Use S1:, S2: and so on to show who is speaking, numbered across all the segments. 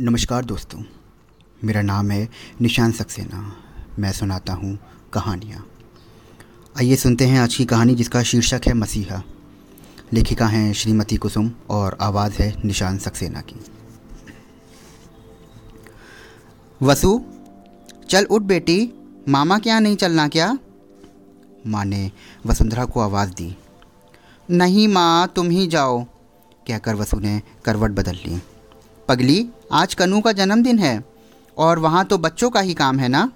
S1: नमस्कार दोस्तों, मेरा नाम है निशान सक्सेना। मैं सुनाता हूँ कहानियाँ। आइए सुनते हैं आज की कहानी जिसका शीर्षक है मसीहा। लेखिका हैं श्रीमती कुसुम और आवाज़ है निशान सक्सेना की। वसु, चल उठ बेटी, मामा क्या नहीं चलना क्या? माँ ने वसुंधरा को आवाज़ दी। नहीं माँ, तुम ही जाओ, कहकर वसु ने करवट बदल ली। पगली आज कनू का जन्मदिन है और वहाँ तो बच्चों का ही काम है ना?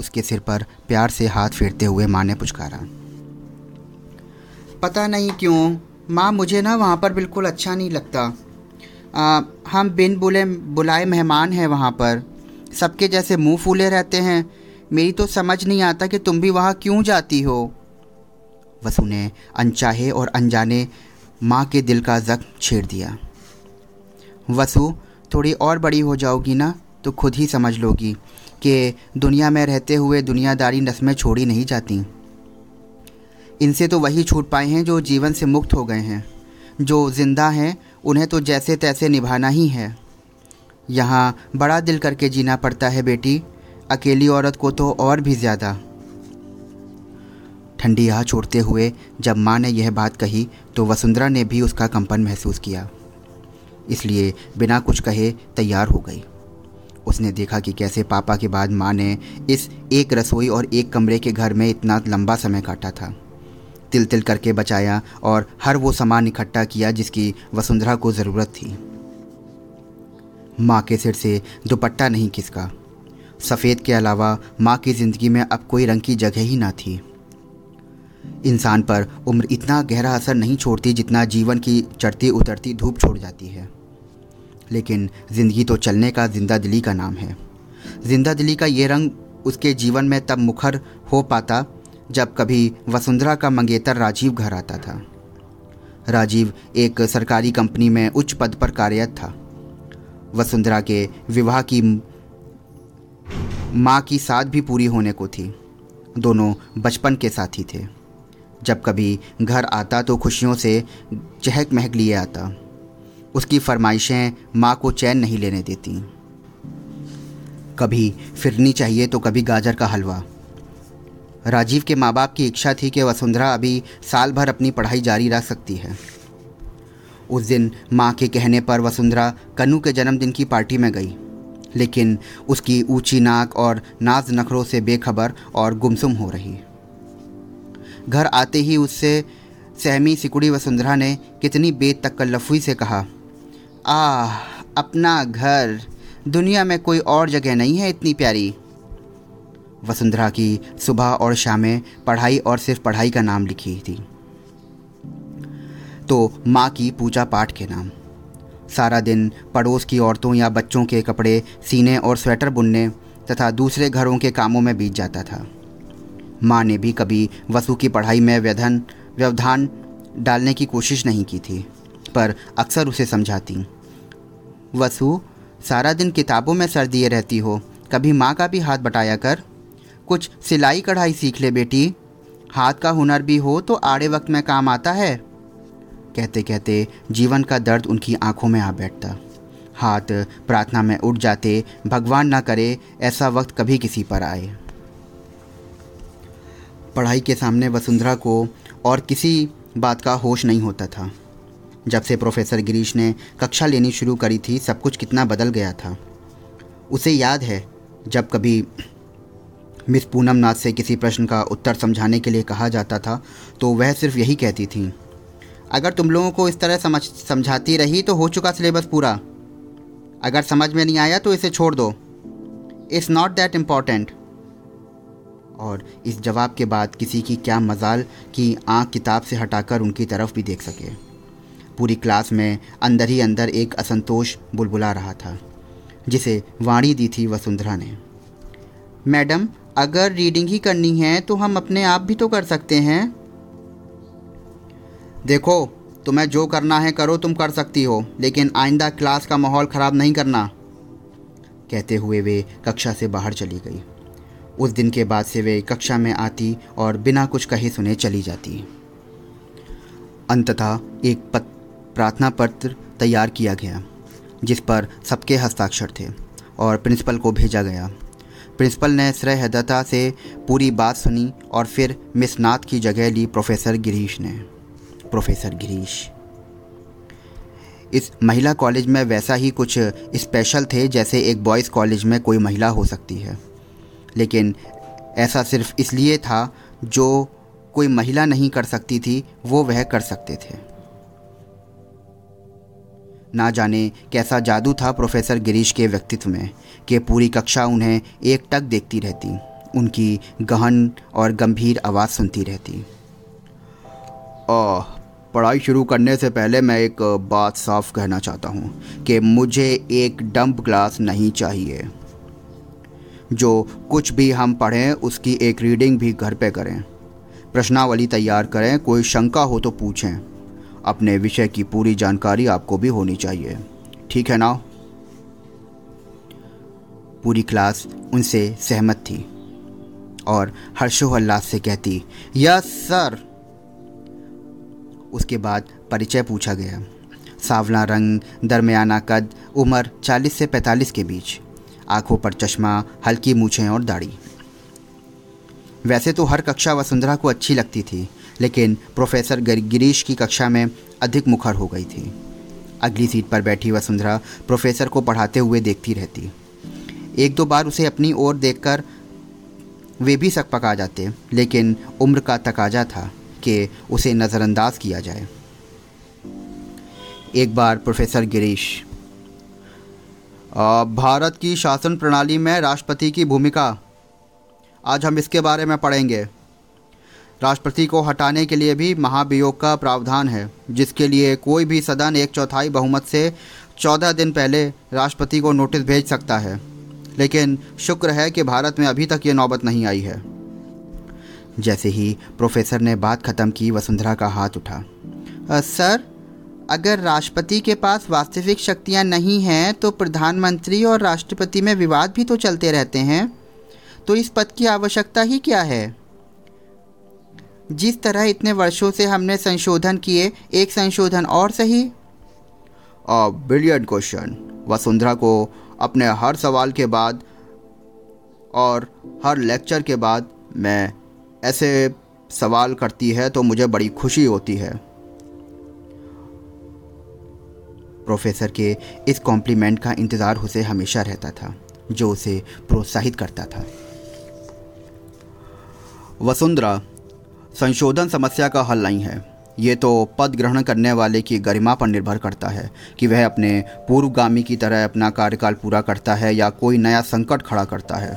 S1: उसके सिर पर प्यार से हाथ फेरते हुए माँ ने पुचकारा। पता नहीं क्यों माँ मुझे ना वहाँ पर बिल्कुल अच्छा नहीं लगता। आ, हम बिन बुले बुलाए मेहमान हैं वहाँ पर। सबके जैसे मुँह फूले रहते हैं। मेरी तो समझ नहीं आता कि तुम भी वहाँ क्यों जाती हो। वसु ने अनचाहे और अनजाने माँ के दिल का जख्म छेड़ दिया। वसु थोड़ी और बड़ी हो जाओगी ना तो खुद ही समझ लोगी कि दुनिया में रहते हुए दुनियादारी नस्में छोड़ी नहीं जाती। इनसे तो वही छूट पाए हैं जो जीवन से मुक्त हो गए हैं। जो ज़िंदा हैं, उन्हें तो जैसे तैसे निभाना ही है। यहाँ बड़ा दिल करके जीना पड़ता है बेटी, अकेली औरत को तो और भी ज़्यादा। ठंडी आह छोड़ते हुए जब माँ ने यह बात कही तो वसुंधरा ने भी उसका कंपन महसूस किया। इसलिए बिना कुछ कहे तैयार हो गई। उसने देखा कि कैसे पापा के बाद माँ ने इस एक रसोई और एक कमरे के घर में इतना लंबा समय काटा था। तिल तिल करके बचाया और हर वो सामान इकट्ठा किया जिसकी वसुंधरा को ज़रूरत थी। माँ के सिर से दुपट्टा नहीं किसका सफ़ेद के अलावा माँ की ज़िंदगी में अब कोई रंग की जगह ही ना थी। इंसान पर उम्र इतना गहरा असर नहीं छोड़ती जितना जीवन की चढ़ती उतरती धूप छोड़ जाती है। लेकिन ज़िंदगी तो चलने का ज़िंदा दिली का नाम है। ज़िंदा दिली का ये रंग उसके जीवन में तब मुखर हो पाता जब कभी वसुंधरा का मंगेतर राजीव घर आता था। राजीव एक सरकारी कंपनी में उच्च पद पर कार्यरत था। वसुंधरा के विवाह की माँ की साथ भी पूरी होने को थी। दोनों बचपन के साथी थे। जब कभी घर आता तो खुशियों से चहक महक लिए आता। उसकी फरमाइशें माँ को चैन नहीं लेने देती। कभी फिरनी चाहिए तो कभी गाजर का हलवा। राजीव के माँ बाप की इच्छा थी कि वसुंधरा अभी साल भर अपनी पढ़ाई जारी रख सकती है। उस दिन माँ के कहने पर वसुंधरा कन्नू के जन्मदिन की पार्टी में गई, लेकिन उसकी ऊँची नाक और नाज नखरों से बेखबर और गुमसुम हो रही। घर आते ही उससे सहमी, सिकुड़ी वसुंधरा ने कितनी बेतकल्लफी से कहा, आह, अपना घर, दुनिया में कोई और जगह नहीं है इतनी प्यारी? वसुंधरा की सुबह और शामें पढ़ाई और सिर्फ़ पढ़ाई का नाम लिखी थी। तो माँ की पूजा पाठ के नाम। सारा दिन पड़ोस की औरतों या बच्चों के कपड़े, सीने और स्वेटर बुनने तथा दूसरे घरों के कामों में बीत जाता था। माँ ने भी कभी वसु की पढ़ाई में व्यधन, व्यवधान डालने की कोशिश नहीं की थी, पर अक्सर उसे समझाती। वसु, सारा दिन किताबों में सर दिए रहती हो, कभी माँ का भी हाथ बटाया कर। कुछ सिलाई कढ़ाई सीख ले बेटी, हाथ का हुनर भी हो तो आड़े वक्त में काम आता है। कहते कहते जीवन का दर्द उनकी आँखों में आ बैठता। हाथ प्रार्थना में उठ जाते, भगवान ना करे ऐसा वक्त कभी किसी पर आए। पढ़ाई के सामने वसुंधरा को और किसी बात का होश नहीं होता था। जब से प्रोफेसर गिरीश ने कक्षा लेनी शुरू करी थी, सब कुछ कितना बदल गया था। उसे याद है, जब कभी मिस पूनम नाथ से किसी प्रश्न का उत्तर समझाने के लिए कहा जाता था तो वह सिर्फ़ यही कहती थी, अगर तुम लोगों को इस तरह समझ, समझाती रही तो हो चुका सिलेबस पूरा। अगर समझ में नहीं आया तो इसे छोड़ दो। इट्स नॉट दैट इंपॉर्टेंट और इस जवाब के बाद किसी की क्या मजाल कि आँख किताब से हटाकर उनकी तरफ़ भी देख सके। पूरी क्लास में अंदर ही अंदर एक असंतोष बुलबुला रहा था, जिसे वाणी दी थी वसुंधरा ने। मैडम, अगर रीडिंग ही करनी है तो हम अपने आप भी तो कर सकते हैं। देखो, तुम्हें जो करना है करो, तुम कर सकती हो, लेकिन आइंदा क्लास का माहौल ख़राब नहीं करना, कहते हुए वे कक्षा से बाहर चली गई। उस दिन के बाद से वे कक्षा में आती और बिना कुछ कहे सुने चली जाती। अंततः एक पत, प्रार्थना पत्र तैयार किया गया जिस पर सबके हस्ताक्षर थे और प्रिंसिपल को भेजा गया। प्रिंसिपल ने सृहदता से पूरी बात सुनी और फिर मिस नाथ की जगह ली प्रोफेसर गिरीश ने। प्रोफेसर गिरीश। इस महिला कॉलेज में वैसा ही कुछ स्पेशल थे जैसे एक बॉयज़ कॉलेज में कोई महिला हो सकती है। लेकिन ऐसा सिर्फ़ इसलिए था जो कोई महिला नहीं कर सकती थी, वो वह कर सकते थे। ना जाने कैसा जादू था प्रोफेसर गिरीश के व्यक्तित्व में, कि पूरी कक्षा उन्हें एक टक देखती रहती, उनकी गहन और गंभीर आवाज़ सुनती रहती। पढ़ाई शुरू करने से पहले मैं एक बात साफ़ कहना चाहता हूँ, कि मुझे एक डंप क्लास नहीं चाहिए। जो कुछ भी हम पढ़ें, उसकी एक रीडिंग भी घर पे करें। प्रश्नावली तैयार करें, कोई शंका हो तो पूछें। अपने विषय की पूरी जानकारी आपको भी होनी चाहिए। ठीक है ना पूरी क्लास उनसे सहमत थी और हर्षोल्लास से कहती, यस, सर. उसके बाद परिचय पूछा गया। सावला रंग, दरमियाना कद, उम्र 40 से 45 के बीच। आँखों पर चश्मा, हल्की मूछें और दाढ़ी। वैसे तो हर कक्षा वसुंधरा को अच्छी लगती थी, लेकिन प्रोफेसर गिरीश की कक्षा में अधिक मुखर हो गई थी। अगली सीट पर बैठी वसुंधरा प्रोफेसर को पढ़ाते हुए देखती रहती। एक दो बार उसे अपनी ओर देखकर वे भी सक पका जाते, लेकिन उम्र का तकाजा था कि उसे नज़रअंदाज किया जाए। एक बार प्रोफेसर गिरीश भारत की शासन प्रणाली में राष्ट्रपति की भूमिका। आज हम इसके बारे में पढ़ेंगे। राष्ट्रपति को हटाने के लिए भी महाभियोग का प्रावधान है, जिसके लिए कोई भी सदन एक चौथाई बहुमत से चौदह दिन पहले राष्ट्रपति को नोटिस भेज सकता है। लेकिन शुक्र है कि भारत में अभी तक ये नौबत नहीं आई है। जैसे ही प्रोफेसर ने बात ख़त्म की, वसुंधरा का हाथ उठा। सर अगर राष्ट्रपति के पास वास्तविक शक्तियाँ नहीं हैं तो प्रधानमंत्री और राष्ट्रपति में विवाद भी तो चलते रहते हैं। तो इस पद की आवश्यकता ही क्या है? जिस तरह इतने वर्षों से हमने संशोधन किए, एक संशोधन और सही?
S2: ब्रिलियंट क्वेश्चन वसुंधरा को अपने हर सवाल के बाद और हर लेक्चर के बाद मैं ऐसे सवाल करती है तो मुझे बड़ी खुशी होती है।
S1: प्रोफेसर के इस कॉम्प्लीमेंट का इंतज़ार उसे हमेशा रहता था, जो उसे प्रोत्साहित करता था।
S2: वसुंधरा, संशोधन समस्या का हल नहीं है। ये तो पद ग्रहण करने वाले की गरिमा पर निर्भर करता है कि वह अपने पूर्वगामी की तरह अपना कार्यकाल पूरा करता है या कोई नया संकट खड़ा करता है।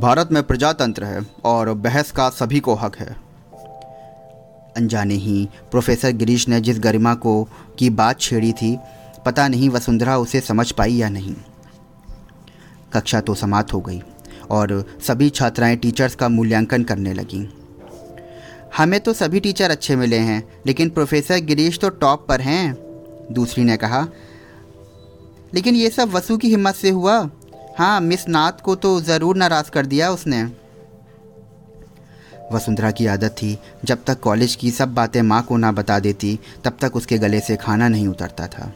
S2: भारत में प्रजातंत्र है और बहस का सभी को हक है।
S1: अनजाने ही। प्रोफेसर गिरीश ने जिस गरिमा को, की बात छेड़ी थी, पता नहीं वसुंधरा उसे समझ पाई या नहीं। कक्षा तो समाप्त हो गई, और सभी छात्राएँ टीचर्स का मूल्यांकन करने लगीं। हमें तो सभी टीचर अच्छे मिले हैं, लेकिन प्रोफेसर गिरीश तो टॉप पर हैं, दूसरी ने कहा। लेकिन ये सब वसु की हिम्मत से हुआ। हाँ मिस नाथ को तो ज़रूर नाराज़ कर दिया उसने। वसुंधरा की आदत थी। जब तक कॉलेज की सब बातें माँ को ना बता देती, तब तक उसके गले से खाना नहीं उतरता था।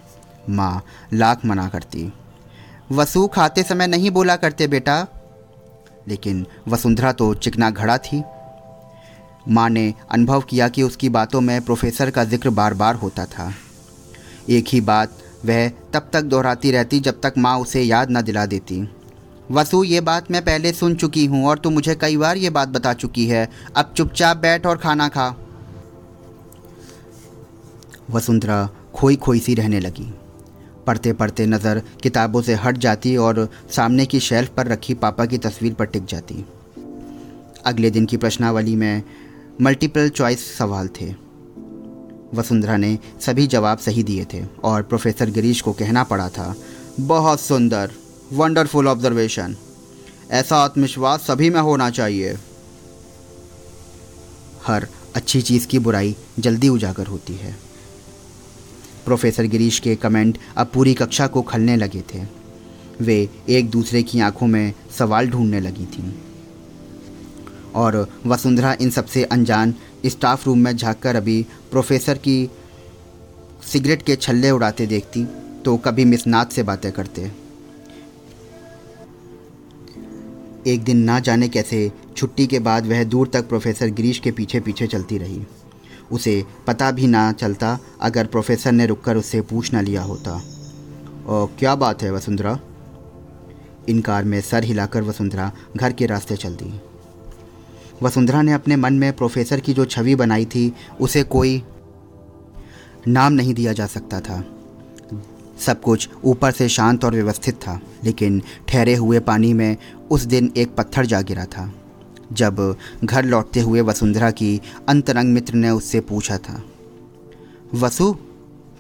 S1: माँ लाख मना करती, वसु, खाते समय नहीं बोला करते बेटा? लेकिन वसुंधरा तो चिकना घड़ा थी। माँ ने अनुभव किया कि उसकी बातों में प्रोफेसर का ज़िक्र बार बार होता था। एक ही बात वह तब तक दोहराती रहती जब तक माँ उसे याद न दिला देती। वसु, ये बात मैं पहले सुन चुकी हूँ और तू मुझे कई बार ये बात बता चुकी है। अब चुपचाप बैठ और खाना खा। वसुंधरा खोई खोई सी रहने लगी। पढ़ते पढ़ते नज़र किताबों से हट जाती और सामने की शेल्फ पर रखी पापा की तस्वीर पर टिक जाती। अगले दिन की प्रश्नावली में मल्टीपल चॉइस सवाल थे। वसुंधरा ने सभी जवाब सही दिए थे और प्रोफेसर गिरीश को कहना पड़ा था,
S2: बहुत सुंदर। वंडरफुल ऑब्जर्वेशन ऐसा आत्मविश्वास सभी में होना चाहिए।
S1: हर अच्छी चीज़ की बुराई जल्दी उजागर होती है। प्रोफेसर गिरीश के कमेंट अब पूरी कक्षा को खलने लगे थे। वे एक दूसरे की आँखों में सवाल ढूँढने लगी थीं। और वसुंधरा इन सबसे अनजान स्टाफ रूम में झाँक कर अभी प्रोफेसर की सिगरेट के छल्ले उड़ाते देखती तो कभी मिस नाथ से बातें करते। एक दिन ना जाने कैसे छुट्टी के बाद वह दूर तक प्रोफेसर गिरीश के पीछे पीछे चलती रही। उसे पता भी ना चलता अगर प्रोफेसर ने रुककर उससे पूछ ना लिया होता। और क्या बात है वसुंधरा? इनकार में सर हिलाकर वसुंधरा घर के रास्ते चल दी। वसुंधरा ने अपने मन में प्रोफेसर की जो छवि बनाई थी, उसे कोई नाम नहीं दिया जा सकता था। सब कुछ ऊपर से शांत और व्यवस्थित था, लेकिन ठहरे हुए पानी में उस दिन एक पत्थर जा गिरा था। जब घर लौटते हुए वसुंधरा की अंतरंग मित्र ने उससे पूछा था, वसु,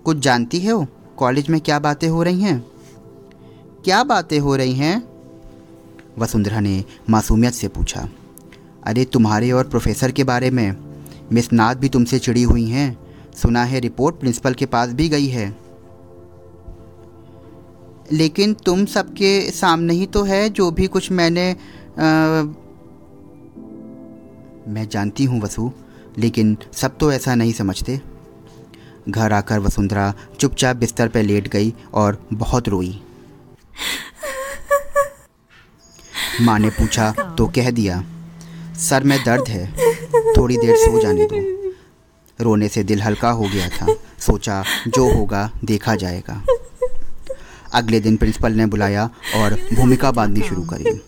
S1: कुछ जानती हो? कॉलेज में क्या बातें हो रही हैं? क्या बातें हो रही हैं? वसुंधरा ने मासूमियत से पूछा, अरे तुम्हारे और प्रोफेसर के बारे में। मिस नाथ भी तुमसे चिड़ी हुई हैं। सुना है रिपोर्ट प्रिंसिपल के पास भी गई है। लेकिन तुम सबके सामने ही तो है जो भी कुछ मैंने आ, मैं जानती हूँ वसु लेकिन सब तो ऐसा नहीं समझते। घर आकर वसुंधरा चुपचाप बिस्तर पर लेट गई और बहुत रोई। माँ ने पूछा तो कह दिया सर में दर्द है थोड़ी देर सो जाने दो। रोने से दिल हल्का हो गया था सोचा जो होगा देखा जाएगा। अगले दिन प्रिंसिपल ने बुलाया और भूमिका बांधनी शुरू करी।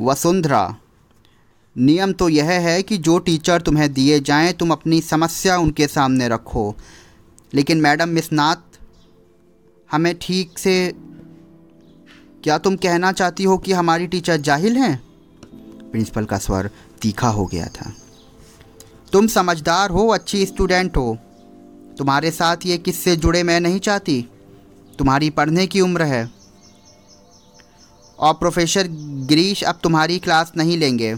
S1: वसुंधरा, नियम तो यह है कि जो टीचर तुम्हें दिए जाएँ, तुम अपनी समस्या उनके सामने रखो। लेकिन मैडम, मिस नाथ, हमें ठीक से क्या तुम कहना चाहती हो कि हमारी टीचर जाहिल हैं? प्रिंसिपल का स्वर तीखा हो गया था। तुम समझदार हो, अच्छी स्टूडेंट हो। तुम्हारे साथ ये किससे जुड़े मैं नहीं चाहती। तुम्हारी पढ़ने की उम्र है। और प्रोफेसर गिरीश अब तुम्हारी क्लास नहीं लेंगे।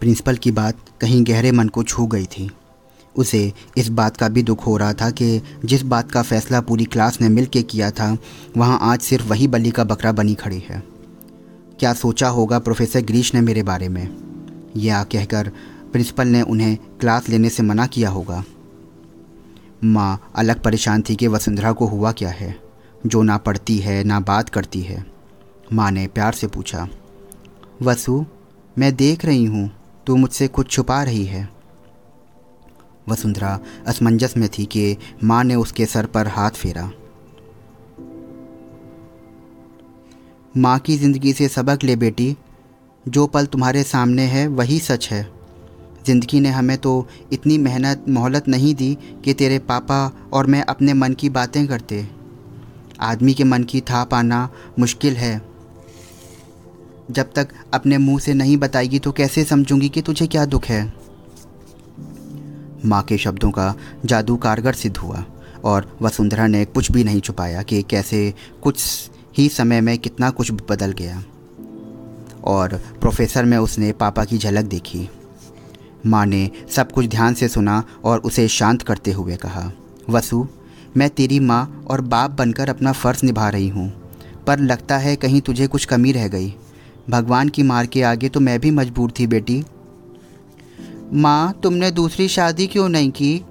S1: प्रिंसिपल की बात कहीं गहरे मन को छू गई थी। उसे इस बात का भी दुख हो रहा था कि जिस बात का फैसला पूरी क्लास ने मिल के किया था, वहाँ आज सिर्फ़ वही बली का बकरा बनी खड़ी है। क्या सोचा होगा प्रोफेसर गिरीश ने मेरे बारे में? यह कहकर प्रिंसिपल ने उन्हें क्लास लेने से मना किया होगा। माँ, अलग परेशान थी कि वसुंधरा को हुआ क्या है? जो ना पढ़ती है, ना बात करती है। माँ ने प्यार से पूछा, वसु, मैं देख रही हूँ, तू मुझसे कुछ छुपा रही है। वसुंधरा असमंजस में थी कि माँ ने उसके सर पर हाथ फेरा। माँ की ज़िंदगी से सबक ले बेटी, जो पल तुम्हारे सामने है, वही सच है। ज़िंदगी ने हमें तो इतनी मेहनत, मोहलत नहीं दी कि तेरे पापा और मैं अपने मन की बातें करते। आदमी के मन की था पाना मुश्किल है। जब तक अपने मुँह से नहीं बताएगी तो कैसे समझूँगी कि तुझे क्या दुख है? माँ के शब्दों का जादू कारगर सिद्ध हुआ और वसुंधरा ने कुछ भी नहीं छुपाया कि कैसे कुछ ही समय में कितना कुछ बदल गया। और प्रोफेसर में उसने पापा की झलक देखी। माँ ने सब कुछ ध्यान से सुना और उसे शांत करते हुए कहा, वसु, मैं तेरी माँ और बाप बनकर अपना फ़र्ज़ निभा रही हूँ, पर लगता है कहीं तुझे कुछ कमी रह गई। भगवान की मार के आगे तो मैं भी मजबूर थी बेटी। माँ, तुमने दूसरी शादी क्यों नहीं की?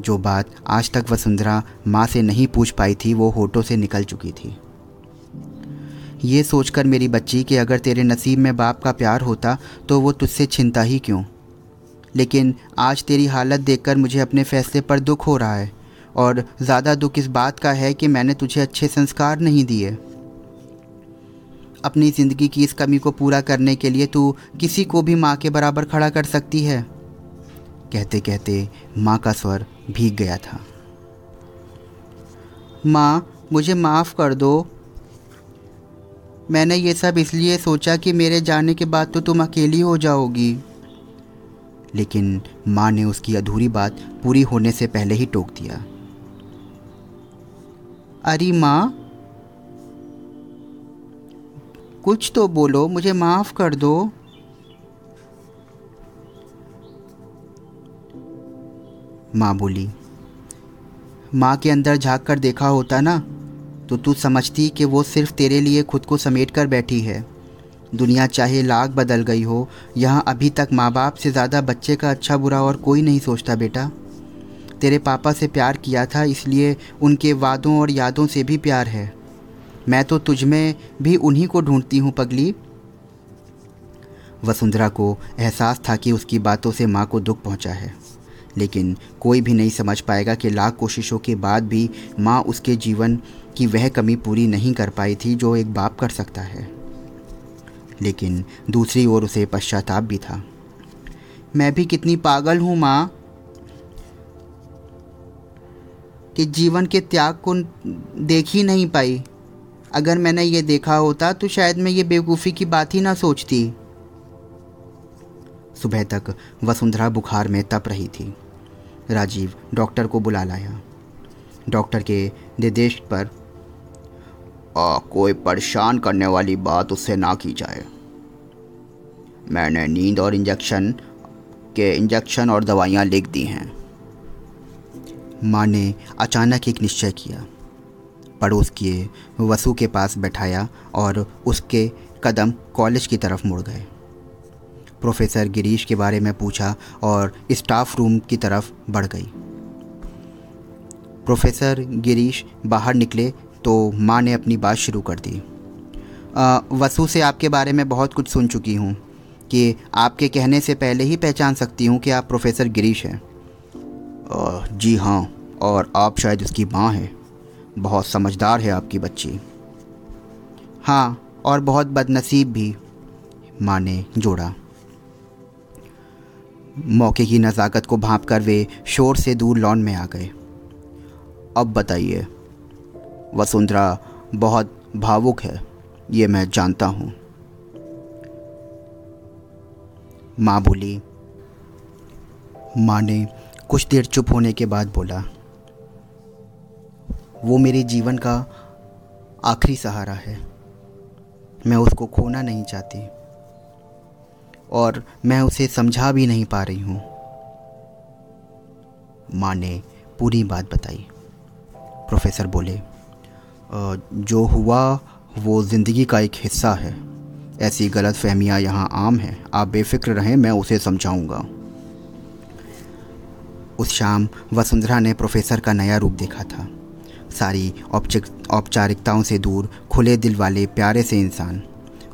S1: जो बात आज तक वसुंधरा माँ से नहीं पूछ पाई थी, वो होठों से निकल चुकी थी। ये सोचकर मेरी बच्ची कि अगर तेरे नसीब में बाप का प्यार होता तो वो तुझसे छिनता ही क्यों? लेकिन आज तेरी हालत देखकर मुझे अपने फैसले पर दुख हो रहा है, और ज़्यादा दुख इस बात का है कि मैंने तुझे अच्छे संस्कार नहीं दिए। अपनी ज़िंदगी की इस कमी को पूरा करने के लिए तू किसी को भी माँ के बराबर खड़ा कर सकती है। कहते कहते माँ का स्वर भीग गया था। माँ, मुझे माफ़ कर दो मैंने ये सब इसलिए सोचा कि मेरे जाने के बाद तो तुम अकेली हो जाओगी। लेकिन माँ ने उसकी अधूरी बात पूरी होने से पहले ही टोक दिया। अरे माँ। कुछ तो बोलो, मुझे माफ़ कर दो। माँ बोली, माँ के अंदर झाँक कर देखा होता ना तो तू समझती कि वो सिर्फ़ तेरे लिए खुद को समेट कर बैठी है। दुनिया चाहे लाख बदल गई हो, यहाँ अभी तक माँ बाप से ज़्यादा बच्चे का अच्छा बुरा और कोई नहीं सोचता बेटा। तेरे पापा से प्यार किया था, इसलिए उनके वादों और यादों से भी प्यार है। मैं तो तुझ में भी उन्हीं को ढूंढती हूँ, पगली। वसुंधरा को एहसास था कि उसकी बातों से माँ को दुख पहुँचा है। लेकिन कोई भी नहीं समझ पाएगा कि लाख कोशिशों के बाद भी माँ उसके जीवन की वह कमी पूरी नहीं कर पाई थी जो एक बाप कर सकता है। लेकिन दूसरी ओर उसे पश्चाताप भी था। मैं भी कितनी पागल हूँ, माँ, कि जीवन के त्याग को देख ही नहीं पाई। अगर मैंने ये देखा होता तो शायद मैं ये बेवकूफ़ी की बात ही ना सोचती। सुबह तक वसुंधरा बुखार में तप रही थी। राजीव डॉक्टर को बुला लाया। डॉक्टर के निर्देश पर
S2: आ, कोई परेशान करने वाली बात उससे ना की जाए। मैंने नींद और इंजेक्शन के इंजेक्शन और दवाइयाँ लिख दी हैं।
S1: माँ ने अचानक एक निश्चय किया। पड़ोस किए वसु के पास बैठाया और उसके कदम कॉलेज की तरफ़ मुड़ गए। प्रोफेसर गिरीश के बारे में पूछा और स्टाफ रूम की तरफ़ बढ़ गई। प्रोफेसर गिरीश बाहर निकले तो माँ ने अपनी बात शुरू कर दी। वसु से आपके बारे में बहुत कुछ सुन चुकी हूँ कि आपके कहने से पहले ही पहचान सकती हूँ कि आप प्रोफेसर गिरीश हैं।
S2: जी हाँ और आप शायद उसकी माँ हैं। बहुत समझदार है आपकी बच्ची।
S1: हाँ और बहुत बदनसीब भी, माँ ने जोड़ा। मौके की नज़ाकत को भाप कर वे शोर से दूर लॉन में आ गए।
S2: अब बताइए वसुंधरा बहुत भावुक है, ये मैं जानता हूँ।
S1: माँ बोली, माँ ने कुछ देर चुप होने के बाद बोला, वो मेरे जीवन का आखिरी सहारा है। मैं उसको खोना नहीं चाहती और मैं उसे समझा भी नहीं पा रही हूँ। माँ ने पूरी बात बताई। प्रोफेसर बोले
S2: जो हुआ, वो ज़िंदगी का एक हिस्सा है। ऐसी गलत फहमियाँ यहाँ आम हैं। आप बेफिक्र रहें, मैं उसे समझाऊँगा।
S1: उस शाम, वसुंधरा ने प्रोफेसर का नया रूप देखा था। सारी औपचारिकताओं से दूर, खुले दिल वाले, प्यारे से इंसान।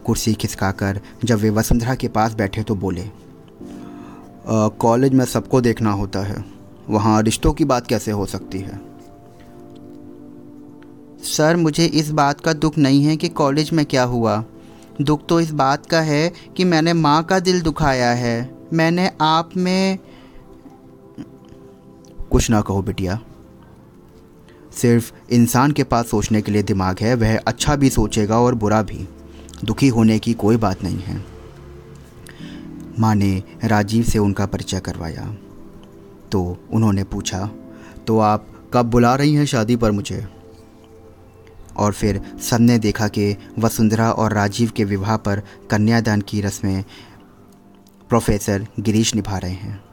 S1: कुर्सी खिसकाकर, जब वे वसुंधरा के पास बैठे तो बोले
S2: कॉलेज में सबको देखना होता है। वहाँ रिश्तों की बात कैसे हो सकती है?
S1: सर, मुझे इस बात का दुख नहीं है कि कॉलेज में क्या हुआ। दुख तो इस बात का है कि मैंने माँ का दिल दुखाया है। मैंने आप में
S2: कुछ ना कहो बिटिया। सिर्फ़ इंसान के पास सोचने के लिए दिमाग है, वह अच्छा भी सोचेगा और बुरा भी। दुखी होने की कोई बात नहीं है।
S1: माँ ने राजीव से उनका परिचय करवाया।
S2: तो उन्होंने पूछा तो आप कब बुला रही हैं शादी पर मुझे?
S1: और फिर सबने देखा कि वसुंधरा और राजीव के विवाह पर कन्यादान की रस्में प्रोफेसर गिरीश निभा रहे हैं,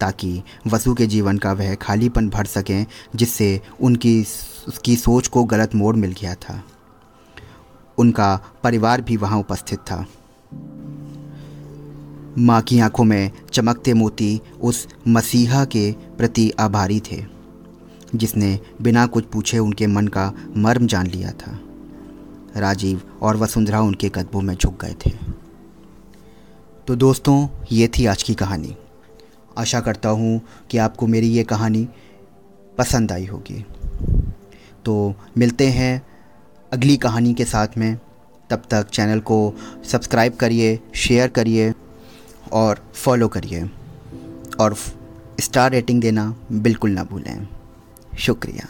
S1: ताकि वसु के जीवन का वह खालीपन भर सकें, जिससे उनकी उसकी सोच को गलत मोड़ मिल गया था। उनका परिवार भी वहाँ उपस्थित था। माँ की आँखों में चमकते मोती उस मसीहा के प्रति आभारी थे। जिसने बिना कुछ पूछे उनके मन का मर्म जान लिया था। राजीव और वसुंधरा उनके कदमों में झुक गए थे। तो दोस्तों, ये थी आज की कहानी। आशा करता हूँ कि आपको मेरी ये कहानी पसंद आई होगी। तो मिलते हैं अगली कहानी के साथ में। तब तक चैनल को सब्सक्राइब करिए, शेयर करिए और फॉलो करिए। और स्टार रेटिंग देना बिल्कुल ना भूलें। शुक्रिया।